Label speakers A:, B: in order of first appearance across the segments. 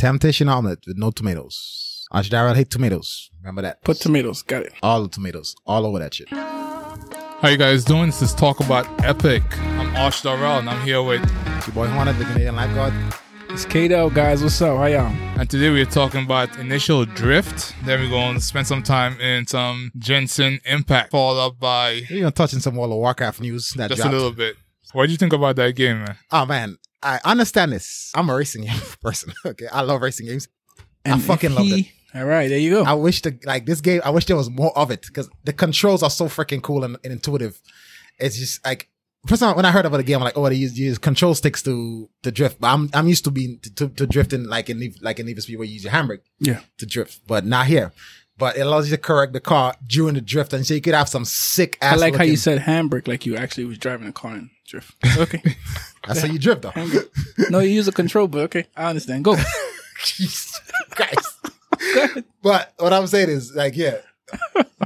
A: Temptation omelet with no tomatoes. Arch Darrell hate tomatoes. Remember that.
B: Put tomatoes. Got it.
A: all the tomatoes all over that shit.
C: How you guys doing? This is Talk About Epic. I'm Arch Darrell and I'm here with,
A: Your boy Juana, the Canadian lifeguard.
B: It's Kato, guys. What's up? How y'all?
C: and today we're talking about Initial Drift. Then we're going to spend some time in some Genshin Impact, followed up by
A: We're gonna touch on some World of Warcraft news that
C: just
A: dropped.
C: a little bit. What do you think about that game, man?
A: Oh man, I understand this. I'm a racing game person. Okay, I love racing games. And I fucking
B: he-
A: it.
B: All right, there you go.
A: I wish the like this game. I wish there was more of it because the controls are so freaking cool and, and intuitive. It's just like first time when I heard about the game, I'm like, oh, they use, use control sticks to to drift. But I'm I'm used to being to, to, to drifting like in like in Need for Speed where you use your handbrake
B: yeah.
A: to drift, but not here. But it allows you to correct the car during the drift, and so you could have some sick ass.
B: I like how you said handbrake, like you actually was driving a car and drift. Okay.
A: That's how you drift, though.
B: no, you use a control, but okay, I understand. Go.
A: Jesus Christ. but what I'm saying is, like, yeah,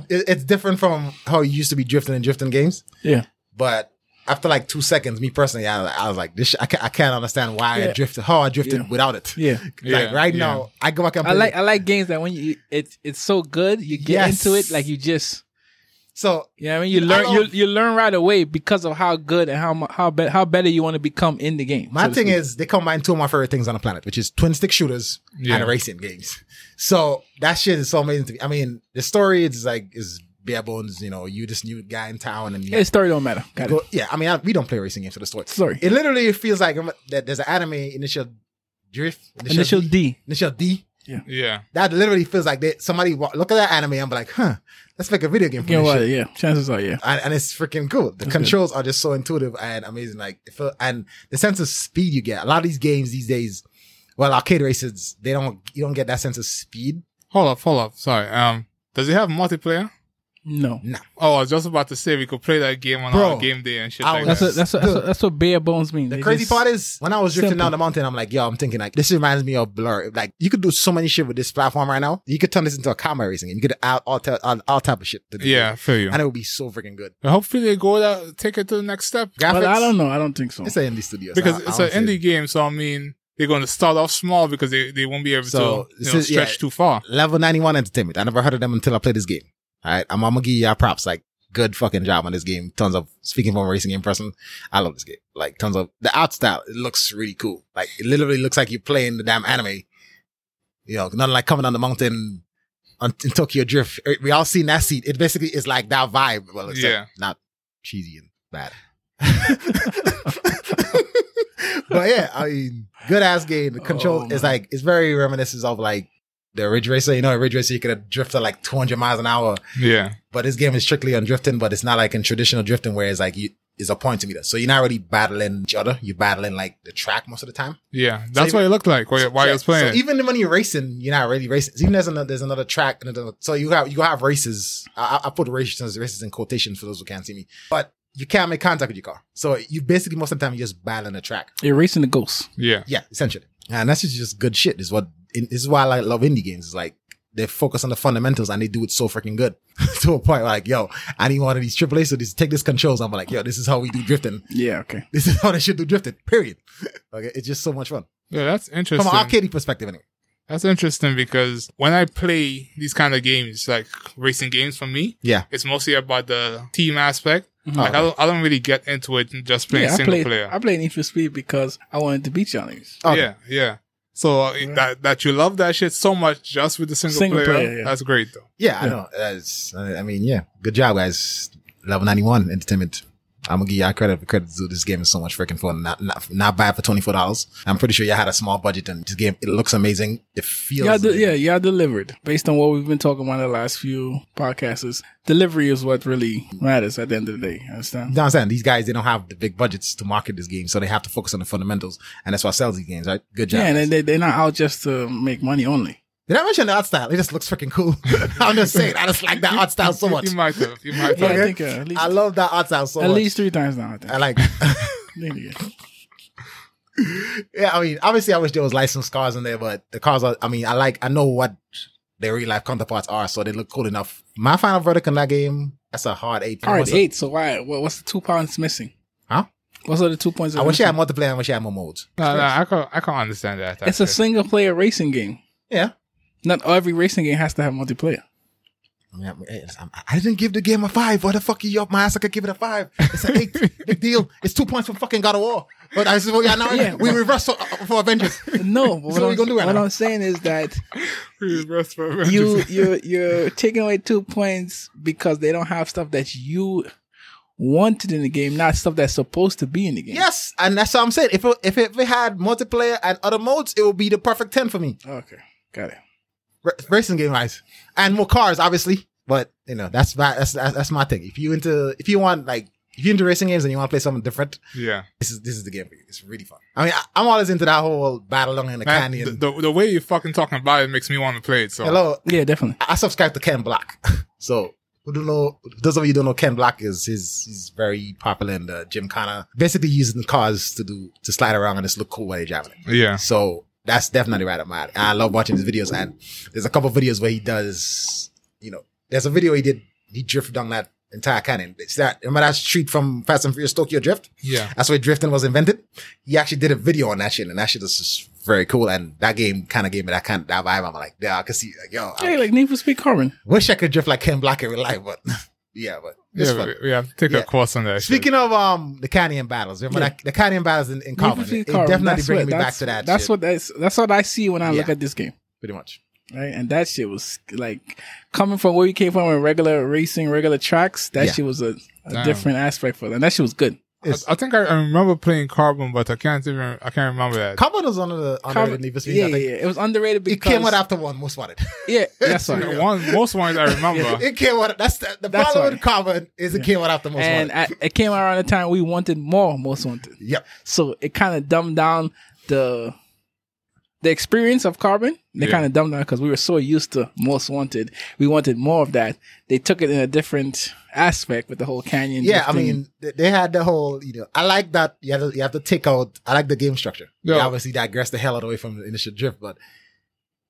A: it, it's different from how you used to be drifting in drifting games.
B: Yeah.
A: But after like two seconds, me personally, I, I was like, this. Sh- I can't, I can't understand why I
B: Yeah.
A: drifted, how I drifted
B: Yeah.
A: without it.
B: Yeah.
A: Like
C: Yeah,
A: right
C: yeah.
A: now, I go back and
B: I like I like games that when you it's it's so good you get
A: Yes.
B: into it like you just
A: so
B: yeah I mean you learn you you learn right away because of how good and how mu- how be- how better you want to become in the game.
A: My
B: so
A: thing is, they combine two of my favorite things on the planet, which is twin stick shooters
C: Yeah.
A: and racing games. So that shit is so amazing to me. I mean, the story is like is bare bones. You know, you this new guy in town, and you
B: yeah, story don't matter. Got
A: go,
B: it.
A: yeah. I mean, I, we don't play racing games for the story.
B: Sorry.
A: It literally feels like that there's an anime initial drift,
B: Initial D.
A: initial D.
C: Yeah.
A: Yeah, that literally feels like that. somebody wa- look at that anime and be like, huh, let's make a video game. From
B: You know what? Yeah, chances are yeah.
A: And, and it's freaking cool. The controls are just so intuitive and amazing. Like, it feel, and the sense of speed you get. A lot of these games these days, well, arcade races, they don't, you don't get that sense of speed.
C: Hold up, hold up. Sorry. Um, does it have multiplayer?
B: No. No.
C: Oh, I was just about to say we could play that game on
A: Bro,
C: our game day and shit
A: I
C: like
A: was-
C: that.
B: That's what that's what, that's what, that's what bare bones means.
A: The
B: They
A: crazy part is when I was drifting
B: Simple.
A: down the mountain, I'm like, yo, I'm thinking like this reminds me of Blur. Like you could do so many shit with this platform right now. You could turn this into a combat racing game. You could add all, ty- all, all type of shit. To this
C: yeah, I
A: game.
C: feel you.
A: and it would be so freaking good.
C: And hopefully they go that, take it to the next step.
A: Graphics,
B: But I don't know. I don't think so.
A: It's an indie studio
C: because
A: I- I
C: it's
A: don't
C: an
A: see it.
C: indie game, so I mean they're going to start off small because they, they won't be able
A: So,
C: to you know,
A: is-
C: stretch
A: yeah.
C: too far.
A: Level 91 Entertainment. I never heard of them until I played this game. All right. I'm, I'm gonna give y'all props. Like, good fucking job on this game. Tons of, speaking from a racing game person, I love this game. Like, tons of, the art style, it looks really cool. Like, it literally looks like you're playing the damn anime. You know, nothing like coming on the mountain on, in Tokyo Drift. Eh, we all seen that seat. It basically is like that vibe. Well, except
C: Yeah.
A: not cheesy and bad. but yeah, I mean, good ass game. The control
B: Oh,
A: is like, it's very reminiscent of like, the Ridge Racer, you know, a Ridge Racer, you could drift at like 200 miles an hour.
C: Yeah.
A: But this game is strictly on drifting, but it's not like in traditional drifting where it's like you, it's a point to meter. So you're not really battling each other. You're battling like the track most of the time.
C: Yeah. That's
A: even-
C: what it looked like while, while
A: Yeah,
C: I was playing.
A: So even when you're racing, you're not really racing. Even there's another, there's another track. Another, so you have, you have races. I, I I put races, races in quotation for those who can't see me, but you can't make contact with your car. So you basically most of the time you're just battling the track.
B: You're racing the ghosts.
C: yeah.
A: Yeah, essentially. And that's just, just good shit. Is what, this is why I love indie games. Is like, they focus on the fundamentals and they do it so freaking good to a point like, yo, I need one of these AAA so just take this controls. I'm like, yo, this is how we do drifting.
B: Yeah. Okay.
A: This is how they should do drifting, period. Okay. It's just so much fun.
C: Yeah, that's interesting.
A: From
C: interesting.
A: an arcade perspective, anyway.
C: That's interesting because when I play these kind of games, like racing games for me,
A: Yeah.
C: it's mostly about the team aspect.
B: Mhm.
C: Like I don't, I don't really get into it just playing
B: Yeah, I
C: single
B: played
C: player.
B: I played Need for Speed because I wanted to beat y'all niggas.
A: Okay.
C: Yeah, yeah. So uh, that that you love that shit so much just with the single,
B: Single
C: player,
B: player, yeah.
C: that's great though.
A: Yeah, I know. That's, I mean, yeah. Good job, guys. Level 91 entertainment. I'm gonna give y'all credit for credit. to This game is so much freaking fun. Not, not, not bad for $24. I'm pretty sure y'all had a small budget and this game, it looks amazing. It feels,
B: Y'all de- yeah, y'all delivered based on what we've been talking about in the last few podcasts. Delivery is what really matters at the end of the day. Understand?
A: You know I'm saying? These guys, they don't have the big budgets to market this game, so they have to focus on the fundamentals. And that's why sells these games, right? Good job.
B: Yeah, and they, they're not out just to make money only.
A: Did I mention the art style? It just looks freaking cool. I'm just saying, I just like that art style so much.
C: You might have. You might
B: Yeah,
C: have.
B: I think uh, at least
A: I love that art style so
B: at
A: much.
B: At least three times now. I think.
A: I like.
B: Yeah.
A: yeah, I mean, obviously, I wish there was licensed cars in there, but the cars are. I mean, I like. I know what their real life counterparts are, so they look cool enough. My final verdict on that game, that's a hard eight.
B: All right,
A: What's a-
B: eight. So why? What's the two points missing?
A: Huh?
B: What's the two points?
A: I wish I had multiplayer. I wish I had more modes.
C: No, no, I can't. I can't understand that.
B: It's a single player racing game.
A: Yeah.
B: Not every racing game has to have multiplayer.
A: I, mean, I- I- didn't give the game a five. Why the fuck are you up my ass? I could give it a five. It's an eight. Big deal. It's two points for fucking God of War. But I said, well, yeah, now
B: Yeah.
A: we reverse for, for Avengers.
B: No, but what,
A: So we
B: I'm,
A: gonna do right
B: what
A: now?
B: I'm saying is that
C: Rest for
B: you
C: Avengers.
B: you're you're taking away two points because they don't have stuff that you wanted in the game, not stuff that's supposed to be in the game.
A: Yes, and that's what I'm saying. If it, if it, if it had multiplayer and other modes, it would be the perfect ten for me.
B: Okay, got it.
A: R- racing game wise, and more cars, obviously. But you know, that's my that's, that's that's my thing. If you into if you want like if you into racing games and you want to play something different,
C: yeah.
A: this is this is the game for you. It's really fun. I mean, I, I'm always into that whole battle along in the
C: Man,
A: canyon.
C: the, the, the way you're fucking talking about it makes me want to play it. So
A: Hello,
B: Yeah, definitely.
A: I subscribe to Ken Block. so who don't know those of you who don't know Ken Block is he's he's very popular in the Gymkhana. Basically using cars to do to slide around and just look cool while you're driving it.
C: yeah.
A: So that's definitely right up my alley. I love watching his videos and there's a couple videos where he does you know there's a video he did he drifted down that entire canyon. It's that remember that street from Fast and Furious Tokyo Drift?
C: Yeah.
A: That's where drifting was invented. He actually did a video on that shit, and that shit is just very cool. And that game kind of gave me that kind of that vibe. I'm like, yeah, I can see, like, yo, I
B: Yeah, like Need for Speed Carbon.
A: wish I could drift like Ken Block in real life, but yeah, but it's
C: Yeah,
A: fun.
C: we, we have to take
A: Yeah.
C: a course on that. shit.
A: Speaking of um the canyon battles, remember
B: Yeah.
A: that, the canyon battles in, in Carbon,
B: for Speed
A: it, it definitely
B: That's
A: bringing me back to that.
B: That's
A: shit,
B: what that's that's what I see when I look at this game.
A: pretty much.
B: Right, and that shit was like coming from where we came from in regular racing, regular tracks. That
A: Yeah.
B: shit was a, a different aspect for them. That shit was good.
C: I, I think I, I remember playing Carbon, but I can't even. I can't remember that.
A: Carbon was one of the
B: Carbon-
A: underrated Need for Speed.
B: yeah, yeah, yeah. It was underrated
A: It came out after one, most wanted.
B: yeah, that's right.
C: The One, most ones I remember.
A: it came out. That's the, the
B: That's
A: problem
B: right.
A: with Carbon is it came out after most
B: and
A: wanted.
B: I, it came around the time we wanted more most wanted
A: yep.
B: so it kind of dumbed down the the experience of carbon they
C: Yeah.
B: kind of dumbed down because we were so used to most wanted we wanted more of that they took it in a different aspect with the whole canyon
A: Yeah, I mean, they had the whole, you know, I like that you have to, you have to take out, I like the game structure.
C: Yeah.
A: They obviously digress the hell out away from the initial drift, but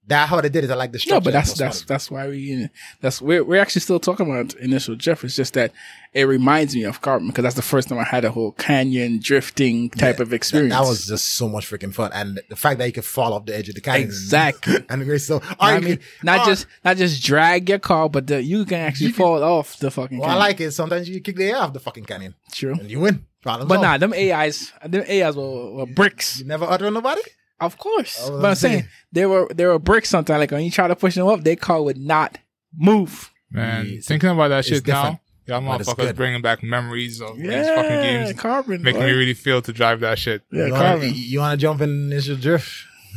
A: that how they did it, I like the structure.
B: no, but that's that's that's why we that's we're we're actually still talking about initial drift. It's just that it reminds me of Carbon because that's the first time I had a whole canyon drifting type
A: Yeah,
B: of experience.
A: that was just so much freaking fun. And the fact that you could fall off the edge of the canyon.
B: exactly.
A: And, so,
B: I
A: you
B: mean, not just not just drag your car, but the, you can actually
A: You can-
B: fall off the fucking.
A: Well, I like it. Sometimes you kick the air off the fucking canyon
B: True,
A: and you win. Problem
B: but
A: solved.
B: nah, them AIs, them AIs were, were bricks,
A: You never utter nobody?
B: Of course.
A: I was
B: But I'm saying
A: saying.
B: they were they were bricks. Sometimes, like when you try to push them up, their car would not move.
C: Man,
A: Yeah,
C: thinking about that shit
A: different,
C: now, y'all motherfuckers bringing back memories of these fucking games,
B: carbon,
C: making
B: boy.
C: me really feel to drive that shit.
B: yeah,
A: you wanna,
B: carbon.
A: you want to jump in initial drift?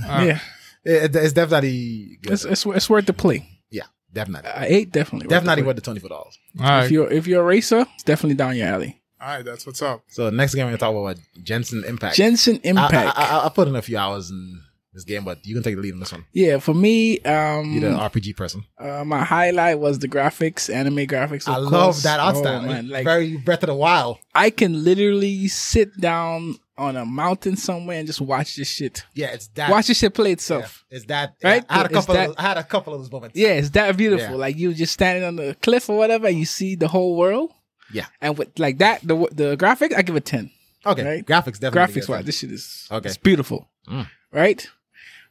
C: Uh,
B: yeah,
A: It, it's definitely good.
B: it's, it's it's worth the play.
A: yeah, definitely.
B: I eight definitely. worth
A: definitely
B: the
A: worth the twenty four dollars.
C: Right,
B: If you're if you're a racer, it's definitely down your alley.
C: All right, that's what's up.
A: So next game we're gonna talk about what Genshin Impact.
B: Genshin Impact.
A: I, I, I, I put in a few hours in this game, but you can take the lead on this one.
B: yeah, for me, um,
A: You're the RPG person.
B: Uh, my highlight was the graphics, anime graphics. of
A: I
B: course.
A: love that art
B: Oh,
A: style.
B: man, like
A: Very Breath of the Wild.
B: I can literally sit down on a mountain somewhere and just watch this shit.
A: Yeah, it's that.
B: Watch this shit play
A: yeah,
B: itself.
A: it's that.
B: Right?
A: I had a
B: It's
A: couple.
B: that-
A: of, I had a couple of those moments.
B: Yeah, it's that beautiful.
A: Yeah.
B: Like you just standing on the cliff or whatever, and you see the whole world.
A: Yeah.
B: and with like that, the the graphics, I give it ten.
A: Okay.
B: Right?
A: Graphics definitely.
B: graphics
A: good.
B: wise, this shit is
A: Okay.
B: It's beautiful,
A: Mm.
B: right?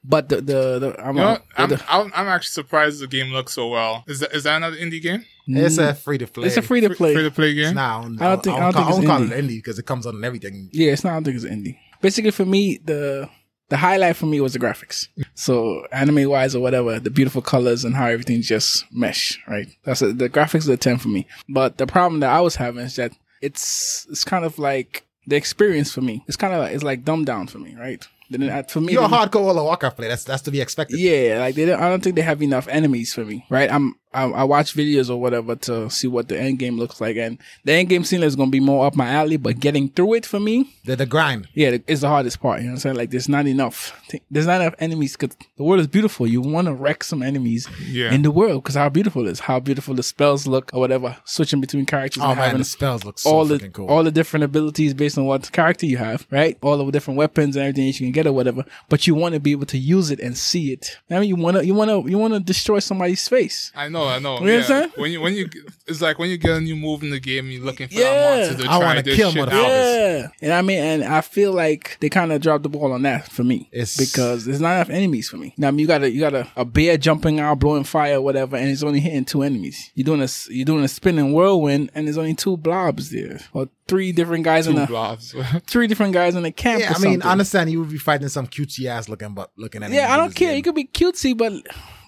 B: But the the, the I'm,
C: You know
B: a-
C: what? I'm,
B: the-
C: I'm, I'm actually surprised the game looks so well. Is that is that another indie game?
A: It's a free to play.
B: Mm. it's a free to play.
C: Free to play
A: It's
C: game.
A: not
B: I don't think- I don't
A: call,
B: think it's
A: I won't
B: indie.
A: call it indie because it comes on everything.
B: Yeah, it's not. I don't think it's indie. Basically, for me, the the highlight for me was the graphics. So anime wise or whatever, the beautiful colors and how everything just mesh. Right. That's a, the graphics are a ten for me. But the problem that I was having is that it's it's kind of like the experience for me. It's kind of like it's like dumbed down for me. Right. Then it- uh, for me,
A: You're a hardcore World of Warcraft player. That's that's to be expected.
B: yeah, like they don't, I don't think they have enough enemies for me, right? I'm I, I watch videos or whatever to see what the end game looks like, and the end game scene is gonna be more up my alley. But getting through it for me,
A: The the grind.
B: yeah, it's the hardest part. You know what I'm saying? Like, there's not enough. There's not enough enemies because the world is beautiful. You want to wreck some enemies
C: Yeah.
B: in the world because how beautiful it is, how beautiful the spells look or whatever. Switching between characters
A: Oh
B: and
A: man,
B: having
A: the spells look so
B: all the
A: cool.
B: all the different abilities based on what character you have, right? All the different weapons and everything that you can get or whatever. But you want to be able to use it and see it. I mean, you want to you want to you want to destroy somebody's face.
C: I know. Know, I know.
B: You know what I'm saying?
C: When you when you it's like when you get a new move in the game, you're looking for
B: Yeah.
C: that monster to
A: I
C: try
A: wanna
C: this
A: kill
C: shit
A: motherfuckers.
C: out.
B: Yeah, and I mean, and I feel like they kind of dropped the ball on that for me
A: It's-
B: because there's not enough enemies for me. Now I mean, you got a you got a, a bear jumping out, blowing fire, whatever, and it's only hitting two enemies. You're doing a you're doing a spinning whirlwind, and there's only two blobs there, or three different guys in the
C: blobs.
B: three different guys in the camp.
A: Yeah,
B: or
A: I mean,
B: something.
A: I understand you would be fighting some cutesy ass looking, but looking at.
B: Yeah, I don't care. You could be cutesy, but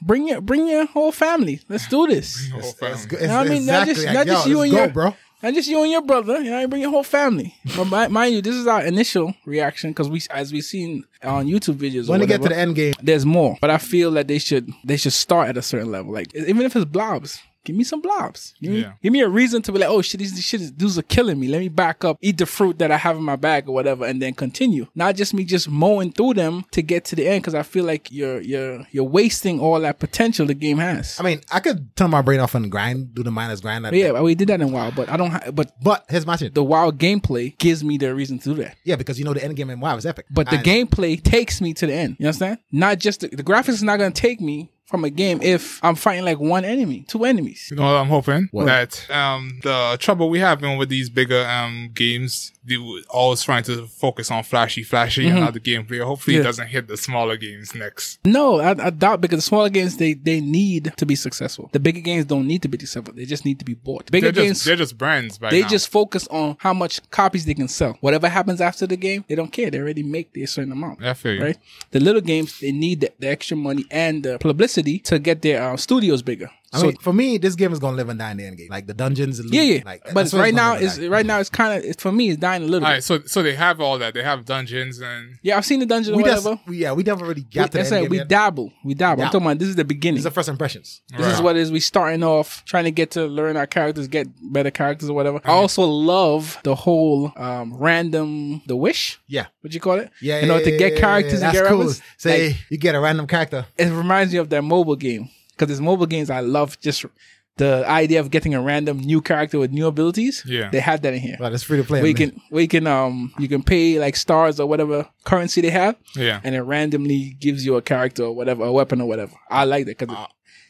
B: bring your bring your whole family. Let's do this.
C: Whole
A: It's,
C: family.
A: good.
B: You know what I mean? Not just-
A: like,
B: not
A: yo,
B: just you and
A: go,
B: your-
A: bro.
B: Not just you and your brother, you know, you bring your whole family. But mind you, this is our initial reaction because we, as we've seen on YouTube videos, or
A: When they get to the end game,
B: there's more. But I feel that they should they should start at a certain level. Like even if it's blobs, give me some blobs. Give me,
C: Yeah.
B: give me a reason to be like, oh shit, these, these shit is, dudes are killing me. Let me back up, eat the fruit that I have in my bag or whatever, and then continue. Not just me just mowing through them to get to the end because I feel like you're you're you're wasting all that potential the game has.
A: I mean, I could turn my brain off and grind, do the minus grind.
B: But yeah, we did that in WoW, but I don't. Ha- but
A: But here's my thing.
B: the WoW gameplay gives me the reason to do that.
A: Yeah, because you know the end game in WoW is epic.
B: But the
A: And-
B: gameplay takes me to the end. You understand? Not just the, the graphics is not going to take me from a game if I'm fighting like one enemy, two enemies.
C: You know what I'm hoping?
A: What?
C: That um the trouble we have with these bigger um games, they were always trying to focus on flashy, flashy and not the gameplay. Hopefully
B: Yeah.
C: it doesn't hit the smaller games next.
B: No, I, I doubt because the smaller games they they need to be successful. The bigger games don't need to be successful. They just need to be bought. The bigger
C: They're
B: games
C: just they're just brands by
B: they
C: now.
B: just focus on how much copies they can sell. Whatever happens after the game, they don't care. They already make their certain amount.
C: I feel you.
B: Right? The little games they need the, the extra money and the publicity to get their uh, studios bigger.
A: I mean, for me, this game is gonna live and die in the end game. Like the dungeons.
B: Yeah, yeah.
A: Like,
B: but
A: that's
B: it's
A: what
B: right now
A: live
B: is right now it's kind of it's for me it's dying a little
C: All
B: bit.
C: right, so so they have all that. They have dungeons and
B: Yeah, I've seen the dungeon or
A: we
B: whatever.
A: just, we, yeah, we never really
B: We,
A: got to
B: I
A: the
B: said
A: end game
B: we
A: yet.
B: dabble, we dabble. I'm
A: Yeah.
B: talking about this is the beginning.
A: These are first impressions.
B: This is what it is. We starting off trying to get to learn our characters, get better characters or whatever. I also love the whole um, random the wish.
A: Yeah,
B: What you call it?
A: yeah.
B: You know, to get characters and
A: that's
B: get
A: cool. Say
B: Like,
A: you get a random character.
B: it reminds me of that mobile game because there's mobile games I love. Just the idea of getting a random new character with new abilities.
C: Yeah.
B: they have that in here.
A: Well, it's free to play.
B: you can you can um you can pay like stars or whatever currency they have,
C: yeah.
B: and it randomly gives you a character or whatever, a weapon or whatever. I like that because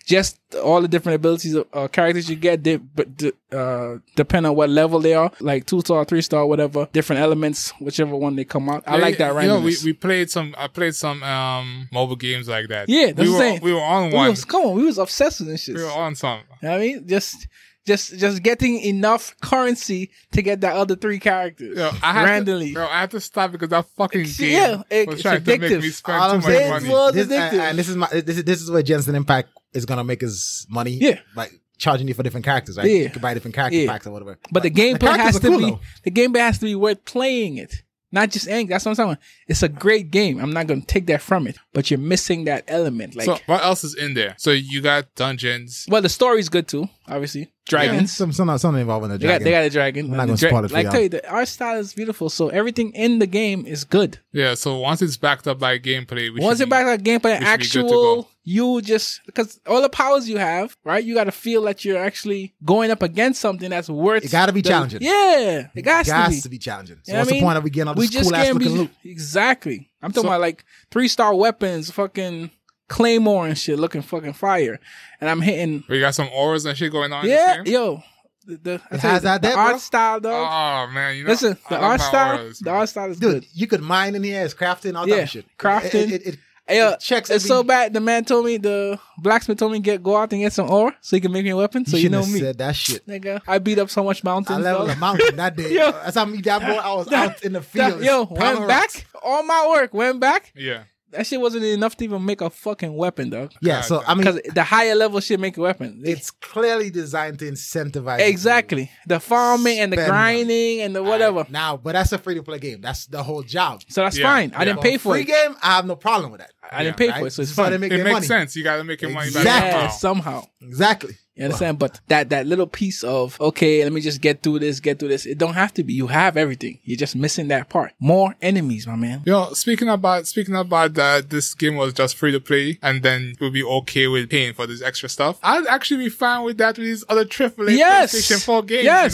B: just all the different abilities of uh, characters you get, they, but de- uh, depend on what level they are, like two star, three star, whatever. Different elements, whichever one they come out. I
C: Yeah,
B: like that
C: You know, we, we played some. I played some um mobile games like that.
B: Yeah, that's
C: we
B: what
C: were
B: I'm saying.
C: we were on
B: we
C: one.
B: was, come on, we was obsessed with this shit.
C: We were
B: You
C: on some.
B: know what I mean, just. Just, just getting enough currency to get that other three characters
C: Yo, I had
B: randomly.
C: To, bro, I had to stop because that fucking
B: It's-
C: game
B: yeah, it-
C: was
B: it's
C: trying to make me spend
A: All
C: too much money.
A: this,
B: addictive.
A: and, and this is my this is this is where Genshin Impact is gonna make his money.
B: Yeah.
A: like charging you for different characters. Right?
B: Yeah.
A: You can buy different character
B: Yeah.
A: packs or whatever.
B: But the gameplay has to
A: cool,
B: be
A: though.
B: the gameplay has to be worth playing it. Not just anything. That's what I'm saying. It's a great game. I'm not gonna take that from it. But you're missing that element. Like
C: so what else is in there? So you got dungeons.
B: well the story's good too, obviously. Dragons.
A: Some some something involving the
B: They got,
A: dragon.
B: they got a dragon.
A: We're not gonna
B: dra-
A: spoil it for
B: Like
A: y'all.
B: tell you, the art style is beautiful. So everything in the game is good.
C: Yeah. So once it's backed up by gameplay, we
B: Once
C: should
B: it back by gameplay,
C: we be good to
B: actual,
C: go.
B: You just because all the powers you have, right? You got to feel that you're actually going up against something that's worth.
A: It gotta be
B: the-
A: challenging.
B: Yeah, it got to be.
A: to be challenging. So
B: You know
A: what's
B: what I
A: the
B: mean?
A: point of we getting all
B: we
A: this
B: just
A: cool ass looking loot?
B: exactly. I'm talking
C: So-
B: about like three star weapons, fucking claymore and shit, looking fucking fire. And I'm hitting.
C: We got some auras and shit going on.
B: Yeah,
C: In this game?
B: yo, the, the, I
A: It
B: tell you,
A: has that
B: the
A: there,
B: art
A: bro.
B: style, dog.
C: Oh man, you know.
B: Listen,
C: I
B: the art style,
C: auras,
B: the art style is
A: Dude,
B: good.
A: you could mine in here, it's crafting, all
B: Yeah,
A: that shit.
B: crafting.
A: It, it, it,
B: Hey, uh,
A: checks
B: it's so bad. The man told me the blacksmith told me get go out and get some ore so he can make me a weapon. So you
A: shouldn't
B: know
A: have
B: me,
A: said that shit.
B: nigga. I beat up so much mountains.
A: I leveled a mountain that day.
B: Yo.
A: That's how me that boy. I was
B: That-
A: out in the
B: That-
A: field.
B: yo,
A: pounding
B: went
A: rocks.
B: back. All my work went back.
C: Yeah.
B: That shit wasn't enough to even make a fucking weapon, dog.
A: Yeah, so I mean,
B: Because the higher level shit make a weapon.
A: it's clearly designed to incentivize.
B: exactly the farming and the
A: Spend
B: grinding and the whatever.
A: Now, but that's a free to play game. That's the whole job.
B: So that's
C: Yeah,
B: fine. I didn't pay for
A: free
B: it.
A: Free game. I have no problem with that.
B: I didn't pay
A: right?
B: for it, so it's
A: This is
B: fine.
C: It makes
A: money.
C: sense. You got to make your money back
A: Exactly.
B: Yeah,
C: somehow.
B: somehow.
A: Exactly.
B: You understand? But that that little piece of okay, let me just get through this, get through this. It don't have to be. You have everything. You're just missing that part. More enemies, my man.
C: You know, speaking about speaking about that, this game was just free to play, and then we'll be okay with paying for this extra stuff. I'd actually be fine with that with these other AAA
B: Yes.
C: PlayStation 4 games.
B: Yes.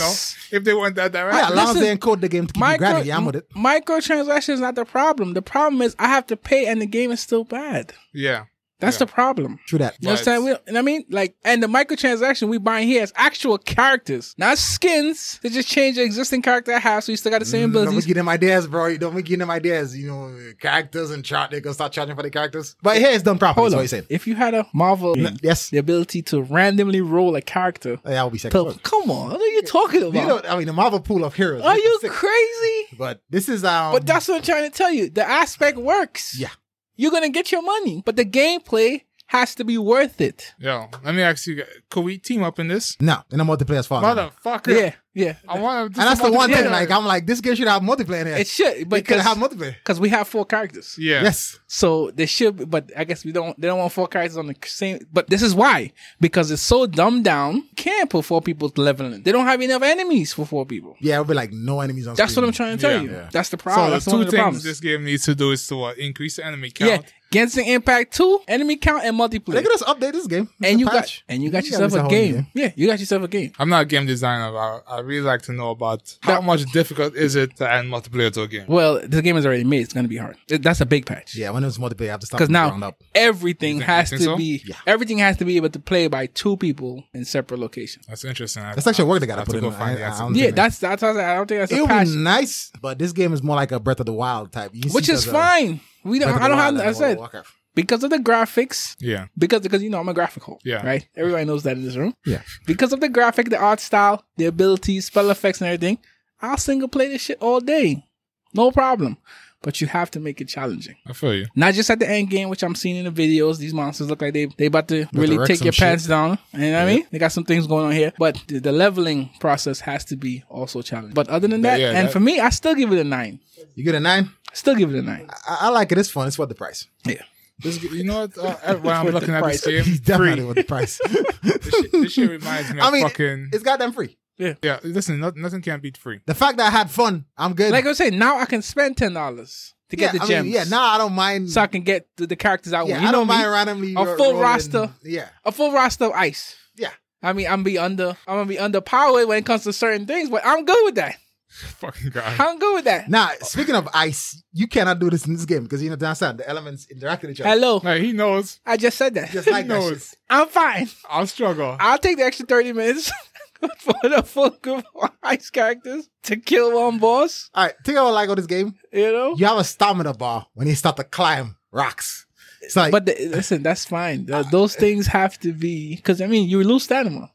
C: You know, if they went that direction.
A: Yeah, as long as they encode the game to keep you
B: Micro,
A: grinding, yeah, I'm with it.
B: microtransactions is not the problem. The problem is I have to pay and the game is still bad.
C: yeah.
B: That's the problem.
A: True that.
B: You understand? We, and I mean, like, and the microtransaction we buying here is actual characters, not skins. They just change the existing character I have, so you still got the same
A: Mm, Don't be
B: abilities.
A: giving them ideas, bro. You Don't be giving them ideas. You know, characters and chart. They're gonna start charging for the characters. But here it's done properly.
B: Hold
A: That's what
B: on.
A: you saying.
B: If you had a Marvel, game,
A: Yes.
B: the ability to randomly roll a character,
A: Yeah, I'll be second.
B: to, come on, what are you talking about?
A: You know, I mean, the Marvel pool of heroes.
B: are you
A: sick.
B: crazy?
A: But this is um.
B: But that's what I'm trying to tell you. The aspect works.
A: Yeah.
B: You're gonna get your money, but the gameplay has to be worth it.
C: Yo, let me ask you, could we team up in this?
A: no in the multiplayer fault. And
C: Motherfucker.
B: Yeah, yeah.
C: I want to.
A: And that's the one thing. Like I'm like, this game should have multiplayer in here.
B: It should, but
A: It could
B: because
A: have multiplayer.
B: because we have four characters.
C: Yeah.
A: Yes.
B: So they should, be- but I guess we don't. They don't want four characters on the same. But this is why because it's so dumbed down. Can't put four people leveling. They don't have enough enemies for four people.
A: Yeah, it'll be like no enemies on
B: That's what. I'm trying to tell
C: Yeah.
B: you.
A: Yeah.
B: That's the
C: So
B: problem.
C: the
B: That's one
C: two
B: of the
C: things
B: problems.
C: this game needs to do is to what? Increase the enemy count.
B: yeah, Genshin Impact Two, enemy count and multiplayer.
A: They could just update this game. It's
B: and
A: a
B: you got and you got
A: You
B: yourself
A: got
B: a
A: whole
B: game. Yeah, you got yourself a game.
C: I'm not a game designer, but I, I really like to know about how much difficult is it to add multiplayer to a game.
B: Well, the game is already made. It's going to be hard. It- That's a big patch.
A: Yeah, when it was multiplayer, I have to stop
B: Because
A: from
B: now
A: up.
B: everything
C: think-
B: has to
C: so?
B: be
A: Yeah.
B: everything has to be able to play by two people in separate locations.
C: That's interesting. I-
A: That's actually work they gotta put
C: to
A: in.
C: go find
A: I- I
B: Yeah, that's that's what I don't think that's
A: It
B: a
A: would be nice, but this game is more like a Breath of the Wild type. You
B: which is
A: there's a
B: fine. We don't. I don't have. I
A: and World of
B: said because of the graphics.
C: Yeah.
B: Because because you know I'm a graphic hole.
C: Yeah.
B: Right. Everybody knows that in this room.
A: Yeah.
B: Because of the graphic, the art style, the abilities, spell effects, and everything, I'll single play this shit all day, no problem. But you have to make it challenging.
C: I feel you.
B: Not just at the end game, which I'm seeing in the videos. These monsters look like they they about to really take your
A: shit.
B: pants down. You know what I mean? They got some things going on here, but the, the leveling process has to be also challenging. But other than that,
C: Yeah,
B: and
C: that-
B: for me, I still give it a nine.
A: You get a nine.
B: Still give it a nine.
A: I, I like it. It's fun. It's worth the price.
B: Yeah.
C: This, you know what? Uh, when I'm looking
B: the
C: at this
B: price.
C: game,
A: He's definitely
C: free.
A: worth the price.
C: This shit, this shit reminds me of
A: I mean,
C: fucking.
A: it's goddamn free.
C: Yeah, yeah. listen, no, nothing can beat free.
A: The fact that I had fun, I'm good.
B: Like I said, now I can spend ten dollars to
A: yeah,
B: get the
A: I
B: gems.
A: mean, yeah, now I don't mind.
B: so I can get the, the characters I
A: yeah,
B: want. You
A: I
B: know
A: don't
B: me,
A: mind randomly
B: A
A: ro-
B: full
A: rolling-
B: roster.
A: Yeah,
B: a full roster of ice.
A: yeah.
B: I mean, I'm be under. I'm gonna be underpowered when it comes to certain things, but I'm good with that.
C: Fucking guy.
B: I'm good with that.
A: Now, speaking of ice, you cannot do this in this game because you know to understand the elements interact with each other.
B: Hello,
C: Like, he knows.
B: I just said that.
A: Just like that
C: knows.
A: shit.
B: I'm fine.
C: I'll struggle.
B: I'll take the extra thirty minutes for the full group of ice characters to kill one boss.
A: All right, think about like on this game.
B: You know.
A: You have a stamina bar when you start to climb rocks. It's like,
B: But the, listen, that's fine. Th- those things have to be because I mean you lose stamina.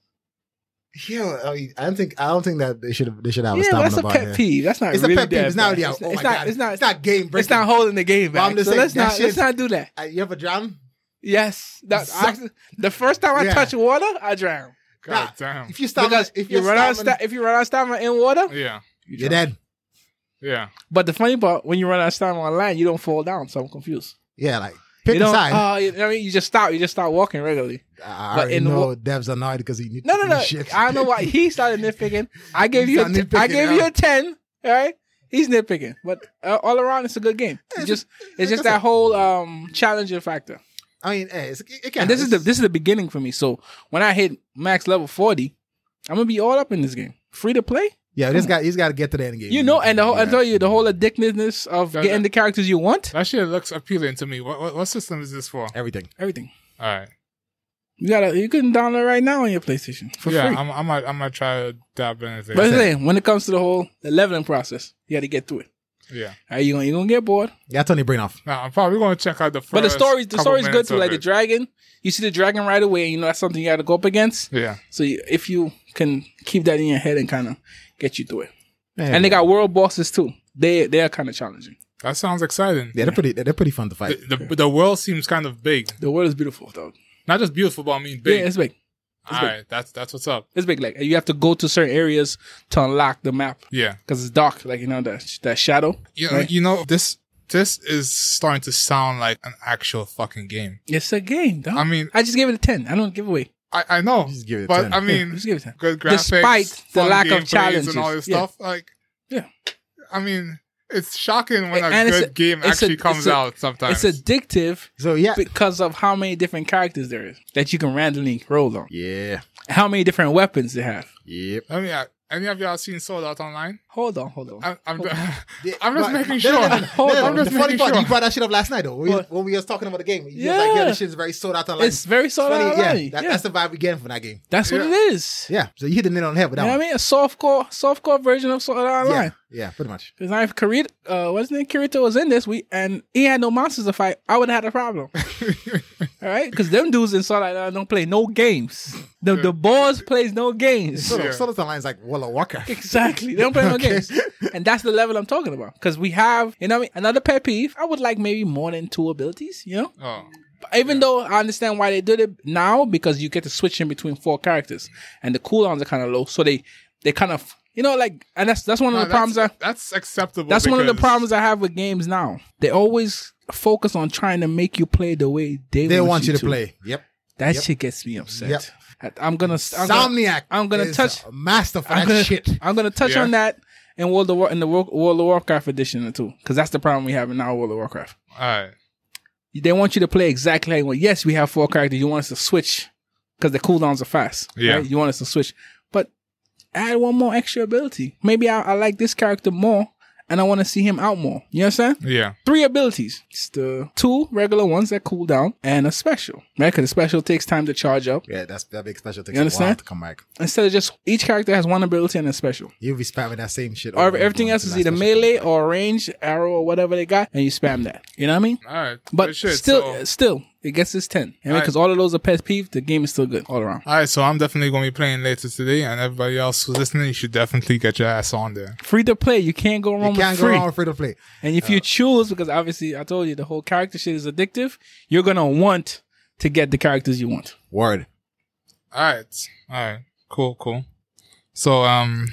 A: Yeah, I, mean, I don't think I don't think that they should they should have
B: Yeah,
A: stamina
B: that's a pet
A: here.
B: peeve. That's not
A: It's
B: really
A: a pet peeve. It's not
B: bad.
A: really.
B: It's,
A: Oh
B: it's
A: my
B: not.
A: god,
B: It's not.
A: It's not game breaking.
B: It's not holding the game back. So
A: saying,
B: let's not.
A: shit-
B: Let's not do that.
A: Uh, you ever drown?
B: Yes. That,
A: So-
B: I- the first time I
A: Yeah.
B: touch water, I drown.
C: God
A: Nah,
C: damn.
A: If you stamina,
B: Because
A: if
B: you
A: you're
B: run out of sta- if you run out of stamina in water,
C: Yeah.
A: you're dead.
C: Yeah.
B: but the funny part when you run out of stamina on land, you don't fall down. So I'm confused.
A: Yeah, like pick
B: you don't.
A: side.
B: Know what I mean, you just stop. You just start walking regularly.
A: I
B: but
A: already
B: in
A: know
B: wa-
A: Dev's annoyed because he
B: No, no, no.
A: shit.
B: I don't know why he started nitpicking. I gave you. A t- I gave you a ten. All right. He's nitpicking, but uh, all around it's a good game. It's just it's just that whole um challenging factor.
A: I mean, hey, it's, it can.
B: And this is the this is the beginning for me. So when I hit max level forty, I'm gonna be all up in this game. Free to play.
A: Yeah. This guy, he's got to get to the end game.
B: You know, and the whole I
A: Yeah.
B: tell you the whole addictiveness of
C: Yeah,
B: getting
C: that-
B: the characters you want.
C: That shit looks appealing to me. What, what, what system is this for?
A: everything.
B: Everything.
C: All right.
B: You gotta you can download it right now on your PlayStation for
C: yeah,
B: free.
C: I'm, I might, I might try to dab in it.
B: but I'm saying when it comes to the whole the leveling process, you got to get through it.
C: Yeah.
B: Are you gonna you gonna get bored?
A: Yeah, turn your brain off.
C: Now, I'm probably going to check out the first
B: But the story the
C: couple
B: story's good
C: minutes
B: too.
C: of
B: Like the
C: it.
B: dragon, you see the dragon right away. And you know that's something you got to go up against.
C: Yeah.
B: So you, if you can keep that in your head and kind of get you through it,
A: Man,
B: and they got world bosses too. They they are kind of challenging.
C: That sounds exciting.
A: yeah, they're pretty. They're pretty fun to fight.
C: The, the, the world seems kind of big.
B: The world is beautiful, dog.
C: Not just beautiful, but I mean big.
B: Yeah, it's big.
C: All right. That's, that's what's up.
B: It's big. Like you have to go to certain areas to unlock the map
C: Yeah.
B: because it's dark. Like you know that that shadow.
C: You know,
B: Right.
C: you know, this, this is starting to sound like an actual fucking game.
B: It's a game, dog.
C: I mean,
B: I just gave it a ten. I don't give away.
C: I, I know,
A: Just give it
C: but
A: 10.
C: I
B: Yeah,
C: mean,
B: just give it a ten.
C: good graphics,
B: Despite the
C: fun
B: lack of challenges.
C: and all this
B: Yeah.
C: stuff. Like,
B: Yeah.
C: I mean, it's shocking when a
B: And
C: good
B: a-
C: game
B: it's a-
C: actually comes
B: a-
C: out. Sometimes
B: It's addictive
A: So yeah,
B: because of how many different characters there is that you can randomly roll on.
A: yeah,
B: How many different weapons they have.
A: yep.
C: I mean, I, Any of y'all seen Sword Art Online?
B: Hold on, hold on.
C: I, I'm,
A: Yeah,
C: I'm just making sure.
B: Hold
A: no. The
C: Just
A: funny
C: making
A: part,
C: sure.
A: you brought that shit up last night though. We, when we was talking about the game, you was like,
B: Yeah.
A: "Yeah, this shit is very Sword Art Online."
B: It's very sold out
A: funny,
B: online.
A: Yeah, that,
B: Yeah.
A: that's the vibe we getting from that game.
B: That's what it is.
A: Yeah, so you hit the nail on the head with that
B: You know
A: one.
B: what I mean? A softcore, softcore version of Sword Art
A: Yeah,
B: Online.
A: Yeah, pretty much.
B: Because now if Kirito, uh, what's his name? Kirito was in this, we and he had no monsters to fight, I would have had a problem. All right? Because them dudes in Sword Art Online don't play no games. The the boss plays no games.
A: Sold
C: Yeah.
A: out sold online is like World of Warcraft.
B: Exactly. They don't play no
A: Okay.
B: games. And that's the level I'm talking about. Because we have, you know what I mean? Another pet peeve, I would like maybe more than two abilities, you know?
C: oh,
B: Even though I understand why they did it now, because you get to switch in between four characters. And the cooldowns are kind of low. So they, they kind of, you know, like, and that's that's one of
C: no,
B: the problems I,
C: that's, that's acceptable.
B: That's one of the problems I have with games now. They always focus on trying to make you play the way they,
A: They want you to play. Yep.
B: That
A: Yep.
B: shit gets me upset.
A: Yep.
B: I- I'm gonna. I'm gonna,
A: Somniac.
B: I'm gonna
A: is
B: touch-
A: a master for
B: I'm
A: that
B: gonna,
A: shit.
B: I'm gonna touch
C: Yeah.
B: on that in World of War in the World, World of Warcraft edition too, because that's the problem we have in now World of Warcraft.
C: All right.
B: They want you to play exactly like well, yes, we have four characters. You want us to switch because the cooldowns are fast.
C: Yeah.
B: right? You want us to switch, but add one more extra ability. Maybe I, I like this character more, and I want to see him out more. You understand?
C: Yeah.
B: three abilities. It's the two regular ones that cool down and a special, right? Because the special takes time to charge up.
A: Yeah, that's that big special takes
B: You
A: a while
B: understand?
A: to come back.
B: Instead of just each character has one ability and a special.
A: You'll be spamming that same shit.
B: Or
A: over
B: everything else is either melee or range, arrow or whatever they got, and you spam that. You know what I mean?
C: All right.
B: But
C: Good shit.
B: still,
C: So-
B: still, it gets its 10. I mean,
C: Alright.
B: because all of those are pet peeve, the game is still good all around.
C: All right, so I'm definitely going to be playing later today, and everybody else who's listening, you should definitely get your ass on there.
B: Free to play, you can't go wrong
A: You can't
B: with
A: go
B: free.
A: wrong with free to play.
B: And if you choose, because obviously I told you the whole character shit is addictive, you're gonna want to get the characters you want.
A: Word.
C: All right, all right, cool, cool. So, um,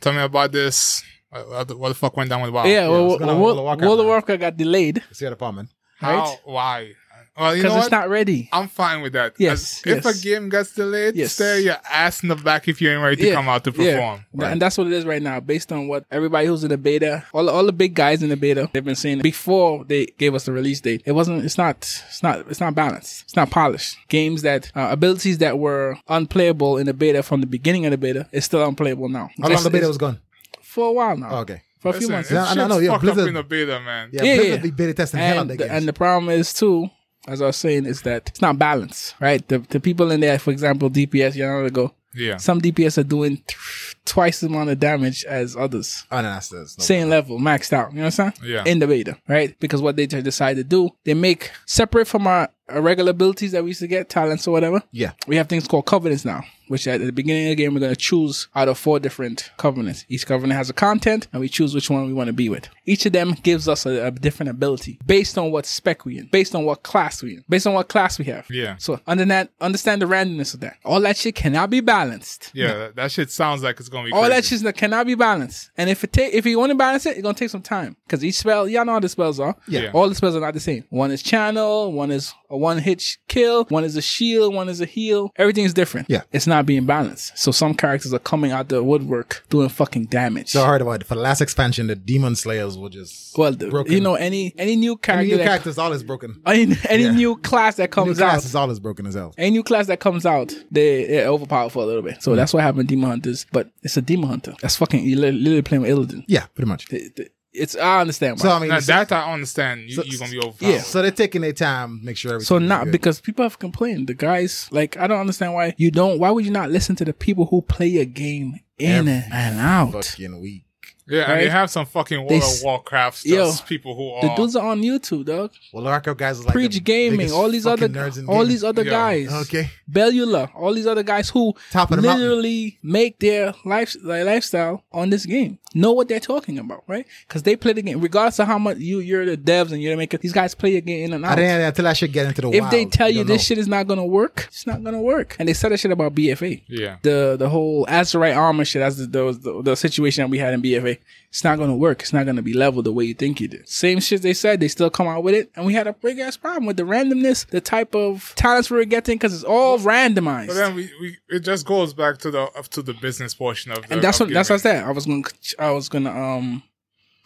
C: tell me about this. What what the, fuck went down with WoW?
B: yeah, well,
A: what's going
B: World,
A: World of Warcraft,
B: World of
A: man?
B: Warcraft got delayed
A: See the apartment.
C: How?
B: right?
C: Why? Well, you know
B: because
C: what?
B: it's not ready.
C: I'm fine with that.
B: Yes,
C: As- If a game gets delayed,
B: Yes.
C: stare your ass in the back if you ain't ready to come out to perform.
B: Yeah. And that's what it is right now, based on what everybody who's in the beta, all, all the big guys in the beta, they've been saying before they gave us the release date. It wasn't, it's not, it's not, it's not balanced. It's not polished. Games that, uh, abilities that were unplayable in the beta from the beginning of the beta is still unplayable now.
A: How long
B: It's-
A: the beta was gone?
B: For a while now.
A: Oh, okay.
B: For a few months.
C: it's
A: Yeah, I know, I know,
C: shit's
A: yeah,
C: fucked up
A: Blizzard-
C: in the beta, man.
A: Yeah,
B: Yeah,
A: Blizzard
B: yeah.
A: be beta testing the hell out
B: and,
A: of
B: the,
A: their
B: and the problem is too, as I was saying, is that it's not balanced, right? The, the people in there, for example, DPS, you know, go,
C: Yeah.
B: some DPS are doing th- twice the amount of damage as others.
A: Oh, no, that's, that's no
B: Same level, maxed out. You know what I'm saying?
C: Yeah.
B: In the beta, right? Because what they decide to do, they make separate from our, our regular abilities that we used to get, talents or whatever.
A: Yeah.
B: We have things called covenants now, which at the beginning of the game, we're going to choose out of four different covenants. Each covenant has a content and we choose which one we want to be with. Each of them gives us a, a different ability based on what spec we in, based on what class we in, based on what class we have.
C: Yeah.
B: So under that, understand the randomness of that. All that shit cannot be balanced.
C: Yeah, that, that shit sounds like it's gonna be
B: All
C: crazy.
B: that shit that cannot be balanced. And if it take if you want to balance it, it's gonna take some time. Because each spell, y'all know how the spells are.
C: Yeah.
B: All the spells are not the same. One is channel, one is a one hit kill, one is a shield, one is a heal. Everything is different.
A: Yeah.
B: It's not being balanced. So some characters are coming out the woodwork doing fucking damage.
A: So I heard about it. For the last expansion, the Demon Slayers were just
B: well, the,
A: broken.
B: you know, any any new character,
A: Any
B: character,
A: new all is broken.
B: any, any
A: Yeah.
B: new class that
A: New
B: comes out,
A: class is all is broken as hell.
B: any new class that comes out, they, they're overpowered for a little bit. So
A: Mm.
B: that's what happened to Demon Hunters. But it's a Demon Hunter. That's fucking, you're literally playing with Illidan.
A: Yeah, pretty much.
B: It- it- It's, I understand.
A: So. I mean,
C: Now,
A: so,
C: that I understand. You,
A: So-
C: you're gonna be overpowered.
B: Yeah.
A: so they're taking their time, make sure everything.
B: So not
A: good.
B: because people have complained. The guys, like, I don't understand why you don't. Why would you not listen to the people who play a game in
A: Every
B: and out?
A: fucking week.
C: Yeah, and they have some fucking World
B: They
C: of
B: s-
C: Warcraft
B: Yo,
C: just people who are The
B: dudes are on YouTube, dog.
A: Well, the Arco guys is like
B: Preach Gaming, all these other,
A: fucking nerds in
B: all
A: gaming.
B: these other
C: Yo.
B: guys.
A: Okay.
B: Bellular, all these other guys who
A: Top of the mountain.
B: literally make their life their lifestyle on this game. Know what they're talking about, right? Because they play the game, regardless of how much you you're the devs and you're the maker. These guys play a game in and out.
A: I
B: out.
A: didn't until I should get into the
B: If
A: wild.
B: they tell you
A: don't
B: this
A: know.
B: shit is not gonna work, it's not gonna work. And they said that shit about BFA.
C: Yeah.
B: The the whole Azerite armor shit, as the, the, the the situation that we had in BFA, it's not gonna work. It's not gonna be level the way you think it is. Same shit they said, they still come out with it, and we had a big ass problem with the randomness, the type of talents we were getting, because it's all randomized.
C: But then we, we it just goes back to the up to the business portion of the
B: and that's what that's what I said. I was gonna I was gonna um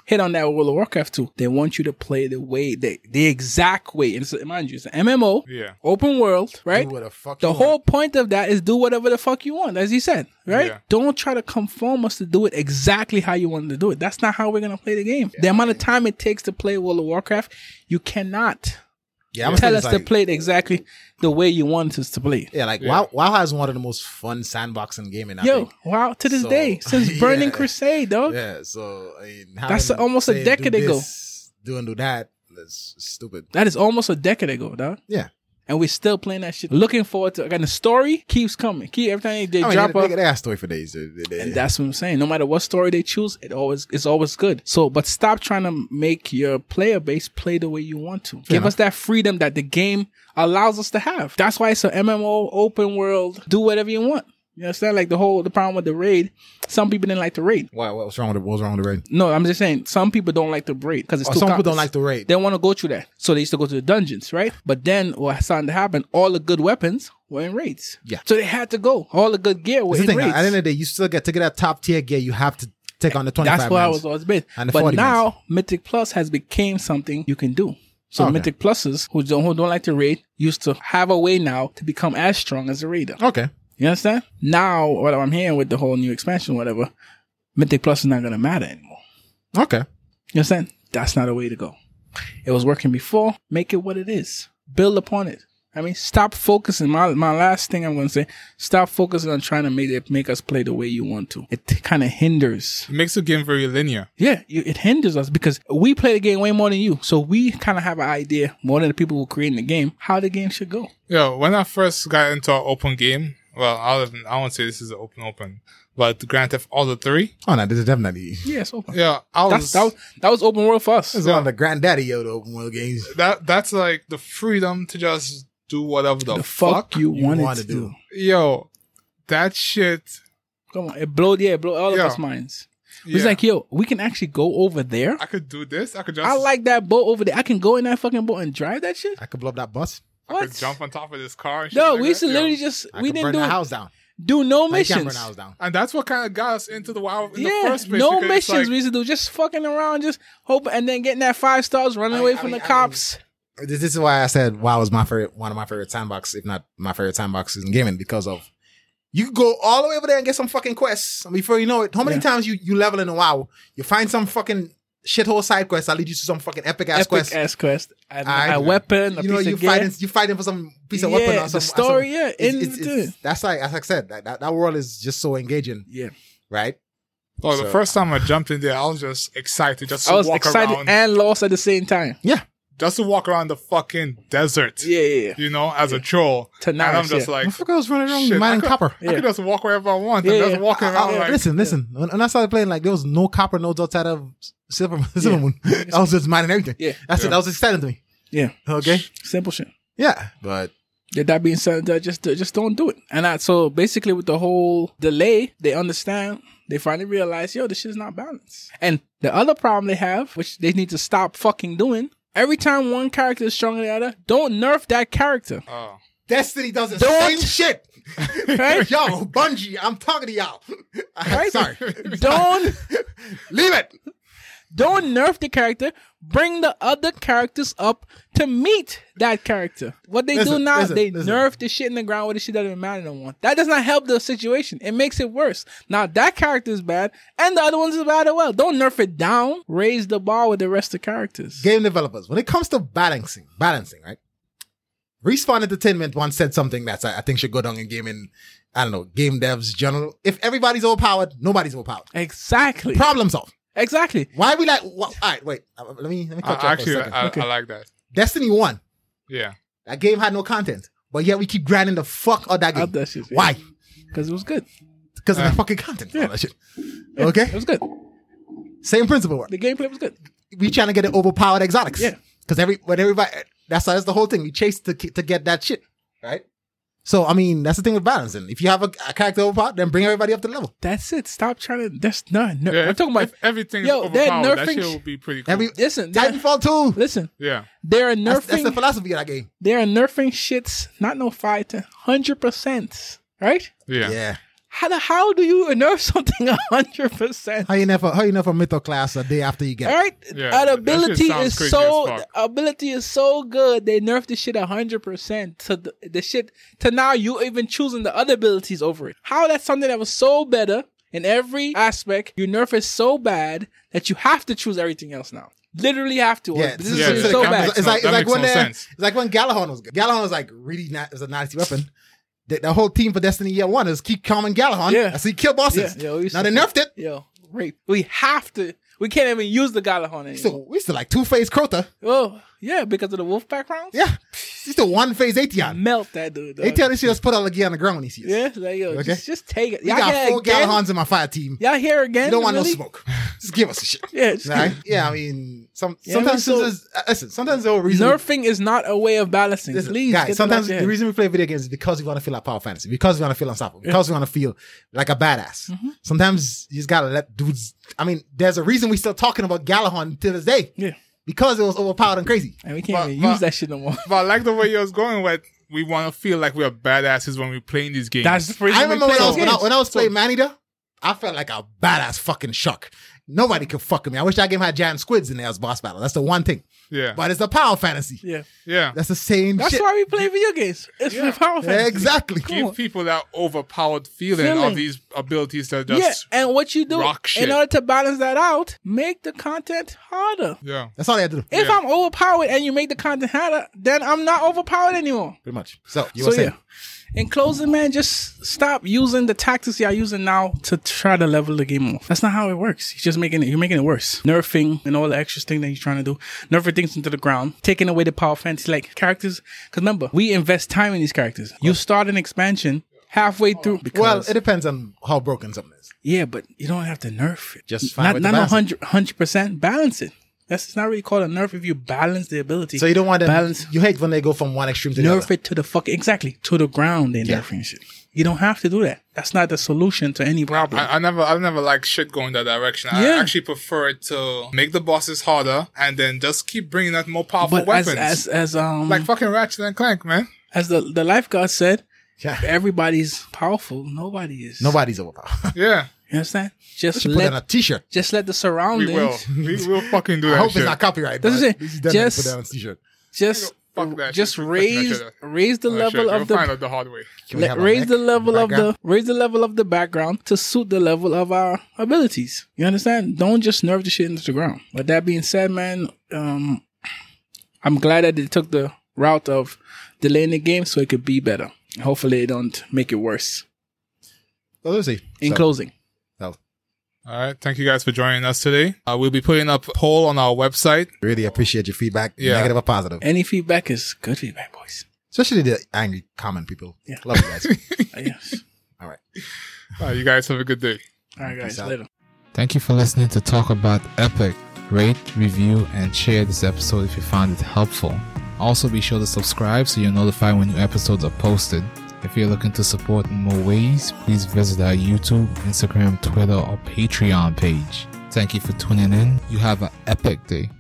B: hit on that with World of Warcraft too. They want you to play the way the the exact way. And so, mind you, it's an MMO,
C: Yeah.
B: open world, right?
A: Do what the fuck
B: The
A: you
B: whole
A: want.
B: point of that is do whatever the fuck you want, as you said, right?
C: Yeah.
B: Don't try to conform us to do it exactly how you want to do it. That's not how we're gonna play the game. the amount of time it takes to play World of Warcraft, you cannot
A: Yeah, I'm
B: tell us
A: it's
B: to play it exactly the way you want us to play.
A: Yeah, like
C: Yeah.
A: WoW, WoW has one of the most fun sandboxing game in I
B: Yo,
A: think.
B: wow! To this
A: So,
B: day, since Burning
A: yeah.
B: Crusade, dog.
A: Yeah, so I mean,
B: That's
A: having-
B: almost a decade
A: do
B: ago.
A: this, Do and do that. That's stupid.
B: That is almost a decade ago, dog.
A: Yeah.
B: And we're still playing that shit. Looking forward to again. The story keeps coming. Keep every time they
A: I mean,
B: drop
A: they, they, they got a story for days.
B: And that's what I'm saying. No matter what story they choose, it always it's always good. So, but stop trying to make your player base play the way you want to. Give
A: enough.
B: us that freedom that the game allows us to have. That's why it's an MMO, open world. Do whatever you want. You understand? Like the whole the problem with the raid. Some people didn't like the raid.
A: Why, what's wrong with it? What's wrong with the raid?
B: No, I'm just saying some people don't like the raid because it's
A: Oh,
B: too
A: some people don't like the raid.
B: They want to go through that, so they used to go to the dungeons, right? But then what started to happen? All the good weapons were in raids.
A: Yeah.
B: So they had to go. All the good gear was
A: the
B: in
A: thing.
B: raids.
A: At the end of the day, you still get to get that top tier gear. You have to take on the twenty five.
B: That's what I was always been.
A: And the
B: But
A: 40
B: now Mythic Plus has became something you can do. So
A: Okay.
B: Mythic Pluses who don't who don't like to raid used to have a way now to become as strong as a raider.
A: Okay.
B: You understand? Now what I'm hearing with the whole new expansion, whatever, Mythic Plus is not gonna matter anymore.
A: Okay.
B: You understand? That's not a way to go. It was working before. Make it what it is. Build upon it. I mean, stop focusing. My my last thing I'm going to say: stop focusing on trying to make it make us play the way you want to. It kind of hinders.
C: It makes the game very linear.
B: Yeah, you, it hinders us because we play the game way more than you. So we kind of have an idea more than the people who create the game how the game should go.
C: Yo, when I first got into an open game, well, I don't, I won't say this is an open open, but Grand Theft Auto 3,
A: Oh no, this is definitely
B: Yeah, it's open.
C: yeah, I
B: That's
C: was,
B: that was, that was open world for us.
A: this is one of the granddaddy yo the open world games.
C: that, that's like the freedom to just do whatever the,
B: The fuck, you,
A: you
B: wanted
A: wanna do.
B: do.
C: Yo, that shit.
B: Come on, it blowed. Yeah, it blowed all
C: Yeah.
B: of us minds. It's like, yo, we can actually go over there.
C: I could do this. I could just,
B: I like that boat over there. I can go in that fucking boat and drive that shit.
A: I could blow up that bus.
C: I could jump on top of this car. And shit
B: No,
C: like
B: we used to
C: that. Yo.
B: literally just
A: I
B: we
A: could
B: didn't
A: burn
B: do
A: the house down.
B: do no
A: No, you can't burn
B: missions.
A: the house down.
C: And that's what kind of got us into the WoW in
B: Yeah,
C: the first place.
B: no missions
C: like-
B: we used to do. Just fucking around, just hope, and then getting that five stars, running
A: I-
B: away
A: I
B: from
A: mean-
B: the
A: I
B: cops.
A: This, this is why I said WoW was my favorite, one of my favorite sandbox, if not my favorite sandboxes in gaming, because of you go all the way over there and get some fucking quests. And before you know it, how many
B: Yeah.
A: times you you level in a WoW, you find some fucking shithole side quest that lead you to some fucking epic ass
B: Epic
A: quest.
B: ass quest, a,
A: I-
B: a weapon, a
A: you know,
B: piece
A: you
B: of gear.
A: fighting, you fighting for some piece of weapon
B: Yeah,
A: or some
B: the story,
A: or
B: yeah,
A: some- it's- it's- it's- that's like as I said, that, that that world is just so engaging,
B: yeah,
A: right?
C: Oh, the first time I jumped in there, I was just excited just to
B: I was
C: walk
B: excited
C: around,
B: and lost at the same time.
A: Yeah,
C: just to walk around the fucking desert.
B: Yeah, yeah, yeah.
C: You know, as a troll.
B: To
C: and I'm just
B: yeah.
C: like,
A: I forgot I was running around
C: shit, I
A: mining
C: could-
A: copper.
C: I could just walk wherever I want and
B: Yeah,
C: just
B: yeah.
C: walking
B: I-
C: around
B: I-
C: like,
A: listen, listen. When, when I started playing, like there was no copper nodes outside of Silver Silver Moon. I was just mining everything.
B: Yeah.
A: that's it. That was exciting to me.
B: yeah.
A: Okay,
B: Simple shit.
A: yeah, but
B: Yeah, that being said, uh, just uh, just don't do it. And that, so basically, with the whole delay, they understand. They finally realize, yo, this shit is not balanced. And the other problem they have, which they need to stop fucking doing, every time one character is stronger than the other, don't nerf that character.
C: oh.
A: Destiny does the
B: Don't-
A: same shit.
B: Right?
A: Yo, Bungie, I'm talking to y'all.
B: Right?
A: Sorry,
B: Don't
A: leave it.
B: Don't nerf the character. Bring the other characters up to meet that character. What they do now,
A: listen,
B: they
A: listen.
B: nerf the shit in the ground where the shit doesn't matter no more. That does not help the situation. It makes it worse. Now that character is bad, and the other ones is bad as well. Don't nerf it down. Raise the bar with the rest of the characters.
A: Game developers, when it comes to balancing, balancing, right? Respawn Entertainment once said something that's I I think should go down in gaming. I don't know, game devs general. If everybody's overpowered, nobody's overpowered.
B: Exactly.
A: Problem solved.
B: Exactly.
A: Why we like? Wh- all right, wait. uh, Let me let me cut you
C: I,
A: off for
C: actually,
A: a second.
C: I,
B: Okay.
C: I like that.
A: Destiny one.
C: Yeah.
A: That game had no content, but yet we keep grinding the fuck out that
B: Out
A: game.
B: that shit.
A: Why?
B: Because it was good.
A: Because of
C: Uh,
A: the fucking content.
B: yeah.
A: that shit.
B: It
A: Okay, It
B: was good.
A: same principle. Work.
B: The gameplay was good.
A: We trying to get it overpowered exotics.
B: Yeah.
A: Because every when everybody that's that's the whole thing. We chase to to get that shit, right? So I mean, that's the thing with balancing. If you have a, a character overpowered, then bring everybody up to the level.
B: That's it. Stop trying to. That's not. No,
C: Yeah,
B: I'm talking about.
C: if everything's
B: Yo, they're
C: overpowered, that
B: nerfing
C: shit
B: sh-
C: would be pretty cool.
A: Every
B: Listen, they're,
A: Titanfall two.
B: listen.
C: yeah.
B: They're
A: That's, that's
B: nerfing.
A: the philosophy of that game.
B: they're nerfing shits. Not no five to hundred percent. Right?
C: Yeah.
A: Yeah.
B: How the how do you nerf something hundred percent?
A: How you never how you never Mythoclast a day after you get
B: All
A: it?
B: right,
C: Yeah,
B: that
C: that
B: ability
C: shit
B: is so
C: as fuck.
B: the ability is so good. They nerfed the shit hundred percent to the, the shit to now you even choosing the other abilities over it. How that's something that was so better in every aspect. You nerf it so bad that you have to choose everything else now. Literally have to.
A: Yeah,
B: this
A: this
B: is
C: Yeah,
A: is
C: that
B: so bad.
A: It's, it's
C: no-
A: like it's like when
C: no
A: they-
C: sense.
A: it's like when Gjallarhorn was good. Gjallarhorn was like really not was a nasty weapon. The, the whole team for Destiny Year One is keep calming Gjallarhorn.
B: Yeah.
A: How you kill bosses.
B: Yeah, used
A: now they nerfed it.
B: Yo, rape. We have to. We can't even use the Gjallarhorn anymore.
A: So we still like two phase Crota.
B: oh, yeah, because of the wolf backgrounds.
A: Yeah. He's still one phase Atheon.
B: Melt that dude. dog.
A: Atheon should just put all the gear on the ground when he sees.
B: Yeah, like yo,
A: Okay.
B: just, just take it. Y'all
A: got
B: hear
A: four
B: again?
A: In my fire team.
B: Y'all here again?
A: You don't want
B: really?
A: no smoke. just give us a shit.
B: Yeah,
A: Right? Yeah, I mean, some
B: Yeah,
A: sometimes
B: I mean, so-
A: there's- uh, listen. Sometimes the whole reason
B: Nerfing is not a way of balancing.
A: Listen,
B: Please,
A: guys, sometimes the reason we play video games is because we want to feel like power fantasy, because we want to feel unstoppable, because we want to feel like a badass.
B: Mm-hmm.
A: Sometimes you just gotta let dudes. I mean, there's a reason we still talking about Gjallarhorn to this day.
B: Yeah,
A: because it was overpowered and crazy.
B: and we can't
C: But-
B: even
C: but-
B: use that shit no more.
C: But I like the way you was going with we want to feel like we're badasses when we're playing these games.
B: That's the reason
A: I
B: we
A: remember
B: play
A: when I, was,
B: those
A: when, I, when I was playing Maneater, I felt like a badass fucking shark. Nobody could fuck with me. I wish that game had giant squids in there as boss battle. That's the one thing.
C: yeah,
A: But it's a power fantasy.
B: Yeah,
C: yeah.
A: That's the same
B: that's
A: shit.
B: why we play video games. It's for power
A: Yeah,
B: fantasy.
A: exactly.
B: Come
C: Give
B: on.
C: people that overpowered feeling,
B: Feeling.
C: of these abilities that
B: Yeah,
C: just
B: and what you do
C: rock shit.
B: in order to balance that out, make the content harder.
C: yeah.
A: That's all they have to do.
B: If
C: Yeah.
B: I'm overpowered and you make the content harder, then I'm not overpowered anymore.
A: Pretty much. So, you
B: so
A: were saying.
B: yeah. In closing, man, just stop using the tactics y'all using now to try to level the game off. That's not how it works. You're just making it. You're making it worse. Nerfing and all the extra thing that you're trying to do. Nerfing things into the ground. Taking away the power fantasy like characters. Because remember, we invest time in these characters. You start an expansion halfway through. Because,
A: Well, it depends on how broken something is.
B: yeah, but you don't have to nerf it.
A: Just find a
B: not
A: to
B: not
A: balance it.
B: 100 hundred percent balance it. That's it's not really called a nerf if you balance the ability.
A: So you don't want to
B: balance.
A: You hate when they go from one extreme to the other.
B: nerf it to the fucking exactly to the ground. They
A: Yeah.
B: nerfing shit. You don't have to do that. That's not the solution to any problem.
C: I, I never, I never like shit going that direction.
B: Yeah.
C: I actually prefer it to make the bosses harder and then just keep bringing out more powerful
B: but as,
C: weapons,
B: as as um
C: like fucking Ratchet and Clank, man.
B: as the the lifeguard said,
A: Yeah.
B: everybody's powerful. Nobody is.
A: Nobody's overpowered.
C: Yeah,
B: You understand? Just
A: Put it on a t-shirt.
B: just let the
C: we
B: surroundings.
C: will, we will fucking do that.
A: I hope
C: shit.
A: it's not copyright.
B: That's
A: but
B: it.
A: this is definitely
B: Just-
A: put that on a t-shirt.
B: Just
C: Fuck that
B: just
C: shit.
B: Raise raise the
C: Oh,
B: level
C: shit,
B: of
C: we'll
B: the
C: find out the hard way.
A: Can we
B: Let, raise the level of the
A: background?
B: raise the level of the background to suit the level of our abilities. You understand? Don't just nerf the shit into the ground. But that being said, man, um, I'm glad that they took the route of delaying the game so it could be better. Hopefully, they don't make it worse.
A: Well, we'll see.
B: In
A: So,
B: closing,
A: so,
C: All right, thank you guys for joining us today. Uh, we'll be putting up a poll on our website.
A: really appreciate your feedback,
C: Yeah.
A: negative or positive,
B: any feedback is good feedback, boys.
A: especially the angry comment people.
B: Yeah.
A: Love you guys.
B: Uh, yes.
A: All right.
C: Uh, you guys have a good day.
B: All right, guys.
A: Peace out.
B: Later.
D: Thank you for listening to Talk About Epic. Rate, review, and share this episode if you found it helpful. Also, be sure to subscribe so you're notified when new episodes are posted. If you're looking to support in more ways, please visit our YouTube, Instagram, Twitter, or Patreon page. Thank you for tuning in. You have an epic day.